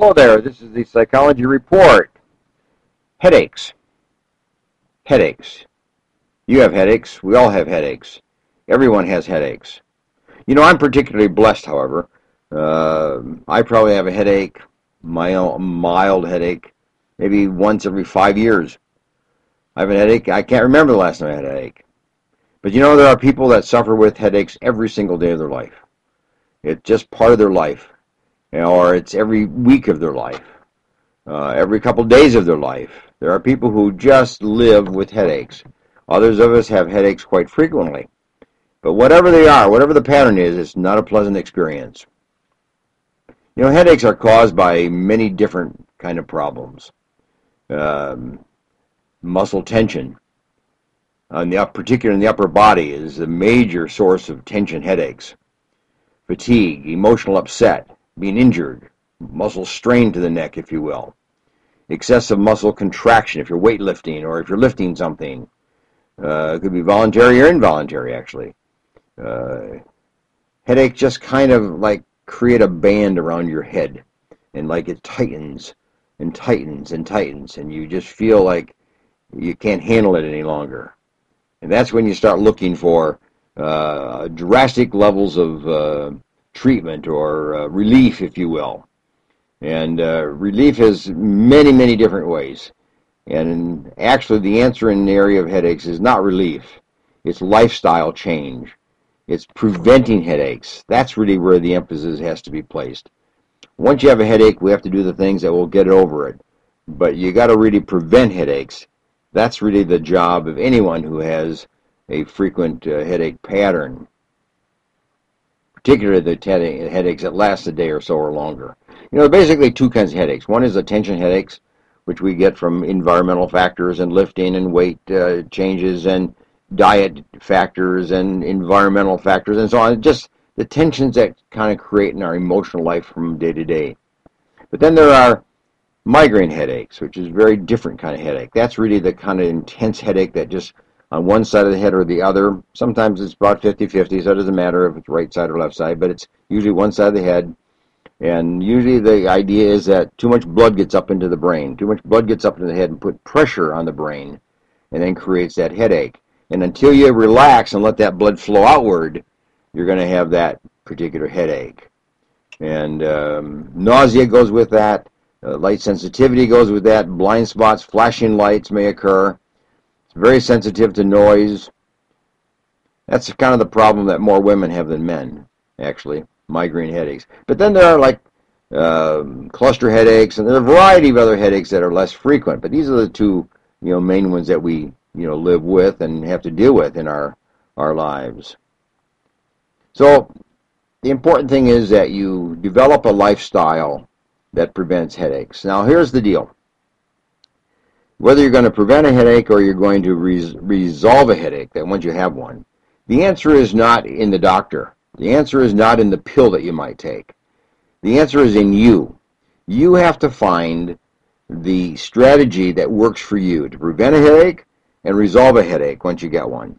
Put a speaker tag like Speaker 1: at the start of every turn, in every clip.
Speaker 1: Hello there, this is the Psychology Report. Headaches. Headaches. You have headaches. We all have headaches. Everyone has headaches. You know, I'm particularly blessed, however. Uh, I probably have a headache, mild, mild headache, maybe once every five years. I have a headache. I can't remember the last time I had a headache. But you know, there are people that suffer with headaches every single day of their life. It's just part of their life, or it's every week of their life, uh, every couple days of their life. There are people who just live with headaches. Others of us have headaches quite frequently. But whatever they are, whatever the pattern is, it's not a pleasant experience. You know, headaches are caused by many different kind of problems. Um, muscle tension, on the up, particularly in the upper body, is a major source of tension headaches. Fatigue, emotional upset, being injured, muscle strain to the neck, if you will. Excessive muscle contraction if you're weightlifting or if you're lifting something. Uh, it could be voluntary or involuntary, actually. Uh, headache just kind of like create a band around your head, and like it tightens and tightens and tightens, and you just feel like you can't handle it any longer. And that's when you start looking for uh, drastic levels of uh, treatment or uh, relief, if you will. And uh, relief has many, many different ways. And actually, the answer in the area of headaches is not relief, it's lifestyle change. It's preventing headaches. That's really where the emphasis has to be placed. Once you have a headache, we have to do the things that will get over it. But you got to really prevent headaches that's really the job of anyone who has a frequent uh, headache pattern, particularly the headaches that last a day or so or longer. You know, basically two kinds of headaches. One is a tension headaches, which we get from environmental factors and lifting and weight uh, changes and diet factors and environmental factors and so on. Just the tensions that kind of create in our emotional life from day to day. But then there are migraine headaches, which is a very different kind of headache. That's really the kind of intense headache that just on one side of the head or the other. Sometimes it's about 50-50, so it doesn't matter if it's right side or left side, but it's usually one side of the head. And usually the idea is that too much blood gets up into the brain. Too much blood gets up into the head and put pressure on the brain and then creates that headache. And until you relax and let that blood flow outward, you're going to have that particular headache. And um, nausea goes with that. Uh, light sensitivity goes with that. Blind spots, flashing lights may occur. It's very sensitive to noise. That's kind of the problem that more women have than men, actually, migraine headaches. But then there are like um, cluster headaches, and there are a variety of other headaches that are less frequent. But these are the two, you know, main ones that we, you know, live with and have to deal with in our our lives. So the important thing is that you develop a lifestyle that prevents headaches. Now, here's the deal. Whether you're going to prevent a headache or you're going to res- resolve a headache that once you have one, the answer is not in the doctor. The answer is not in the pill that you might take. The answer is in you. You have to find the strategy that works for you to prevent a headache and resolve a headache once you get one.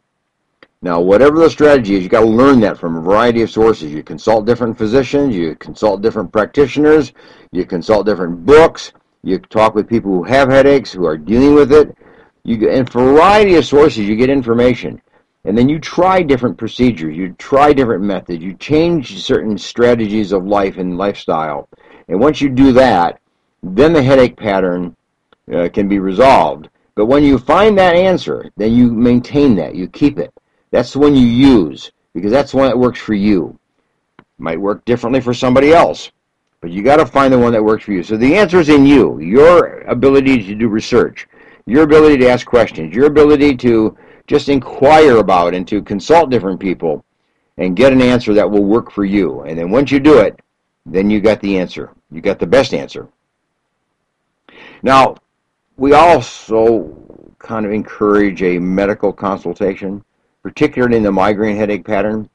Speaker 1: Now, whatever the strategy is, you got to learn that from a variety of sources. You consult different physicians, you consult different practitioners, you consult different books, you talk with people who have headaches, who are dealing with it. You get, in a variety of sources, you get information. And then you try different procedures, you try different methods, you change certain strategies of life and lifestyle. And once you do that, then the headache pattern uh, can be resolved. But when you find that answer, then you maintain that, you keep it. That's the one you use because that's the one that works for you. Might work differently for somebody else, but you got to find the one that works for you. So the answer is in you. Your ability to do research, your ability to ask questions, your ability to just inquire about and to consult different people and get an answer that will work for you. And then once you do it, then you got the answer. You got the best answer. Now, we also kind of encourage a medical consultation particularly in the migraine headache pattern,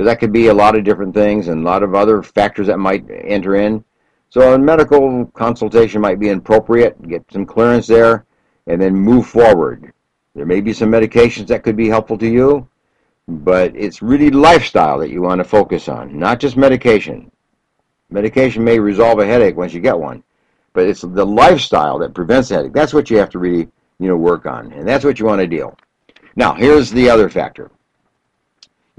Speaker 1: because that could be a lot of different things and a lot of other factors that might enter in. So a medical consultation might be appropriate, get some clearance there, and then move forward. There may be some medications that could be helpful to you, but it's really lifestyle that you want to focus on, not just medication. Medication may resolve a headache once you get one, but it's the lifestyle that prevents headache. That's what you have to really, you know, work on, and that's what you want to deal. Now, here's the other factor.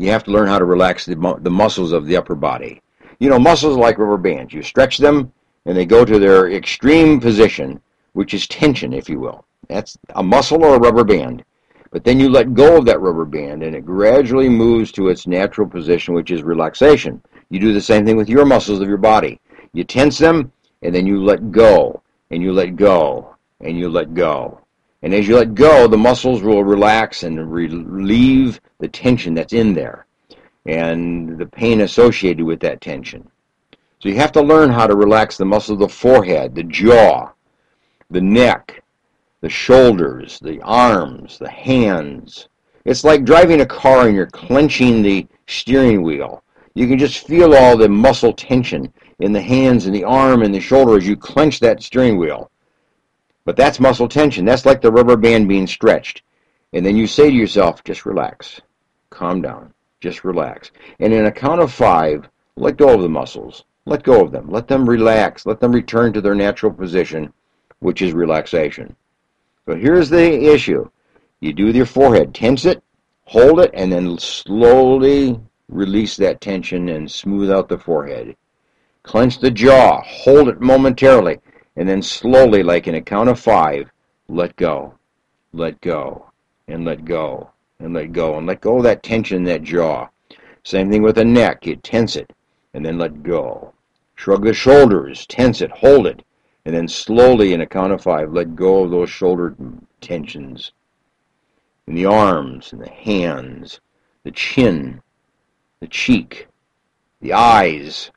Speaker 1: You have to learn how to relax the, the muscles of the upper body. You know, muscles like rubber bands. You stretch them, and they go to their extreme position, which is tension, if you will. That's a muscle or a rubber band. But then you let go of that rubber band and it gradually moves to its natural position, which is relaxation. You do the same thing with your muscles of your body. You tense them and then you let go and you let go and you let go. And as you let go, the muscles will relax and relieve the tension that's in there and the pain associated with that tension. So you have to learn how to relax the muscles of the forehead, the jaw, the neck, the shoulders, the arms, the hands. It's like driving a car and you're clenching the steering wheel. You can just feel all the muscle tension in the hands and the arm and the shoulder as you clench that steering wheel. But that's muscle tension. That's like the rubber band being stretched. And then you say to yourself, just relax. Calm down. Just relax. And in a count of five, let go of the muscles. Let go of them. Let them relax. Let them return to their natural position, which is relaxation. So here's the issue. You do with your forehead. Tense it, hold it, and then slowly release that tension and smooth out the forehead. Clench the jaw. Hold it momentarily. And then slowly, like in a count of five, let go. Let go. And let go. And let go. And let go of that tension in that jaw. Same thing with the neck. You tense it. And then let go. Shrug the shoulders. Tense it. Hold it and then slowly in a count of five let go of those shoulder tensions in the arms and the hands the chin the cheek the eyes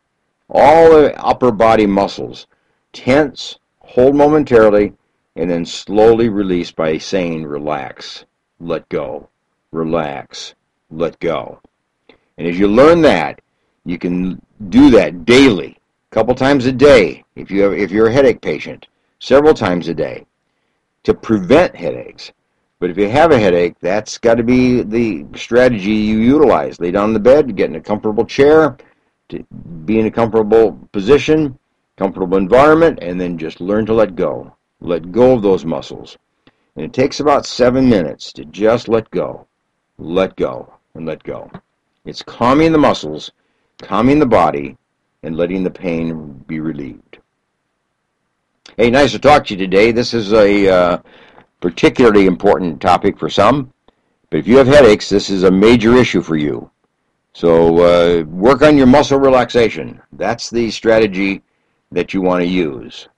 Speaker 1: all the upper body muscles tense hold momentarily and then slowly release by saying relax let go relax let go and as you learn that you can do that daily a couple times a day if you have, if you're a headache patient, several times a day to prevent headaches. But if you have a headache, that's got to be the strategy you utilize. Lay down in the bed, get in a comfortable chair, to be in a comfortable position, comfortable environment, and then just learn to let go. Let go of those muscles. And it takes about seven minutes to just let go, let go, and let go. It's calming the muscles, calming the body, and letting the pain be relieved. Hey, nice to talk to you today. This is a uh, particularly important topic for some, but if you have headaches, this is a major issue for you. So uh, work on your muscle relaxation. That's the strategy that you want to use,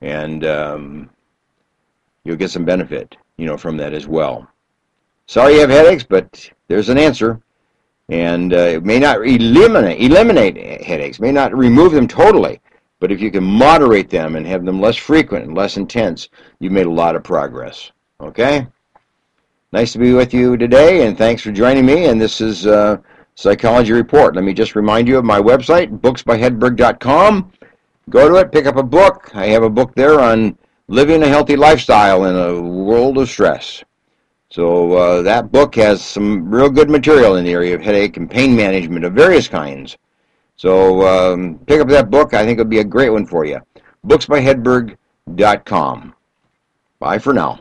Speaker 1: and um, you'll get some benefit, you know, from that as well. Sorry you have headaches, but there's an answer and uh, it may not eliminate eliminate headaches, may not remove them totally, but if you can moderate them and have them less frequent and less intense, you've made a lot of progress. Okay. Nice to be with you today, and thanks for joining me. And this is uh, Psychology Report. Let me just remind you of my website, booksbyhedberg.com. Go to it, pick up a book. I have a book there on living a healthy lifestyle in a world of stress. So uh, that book has some real good material in the area of headache and pain management of various kinds. So um, pick up that book. I think it'll be a great one for you. Booksbyhedberg.com. Bye for now.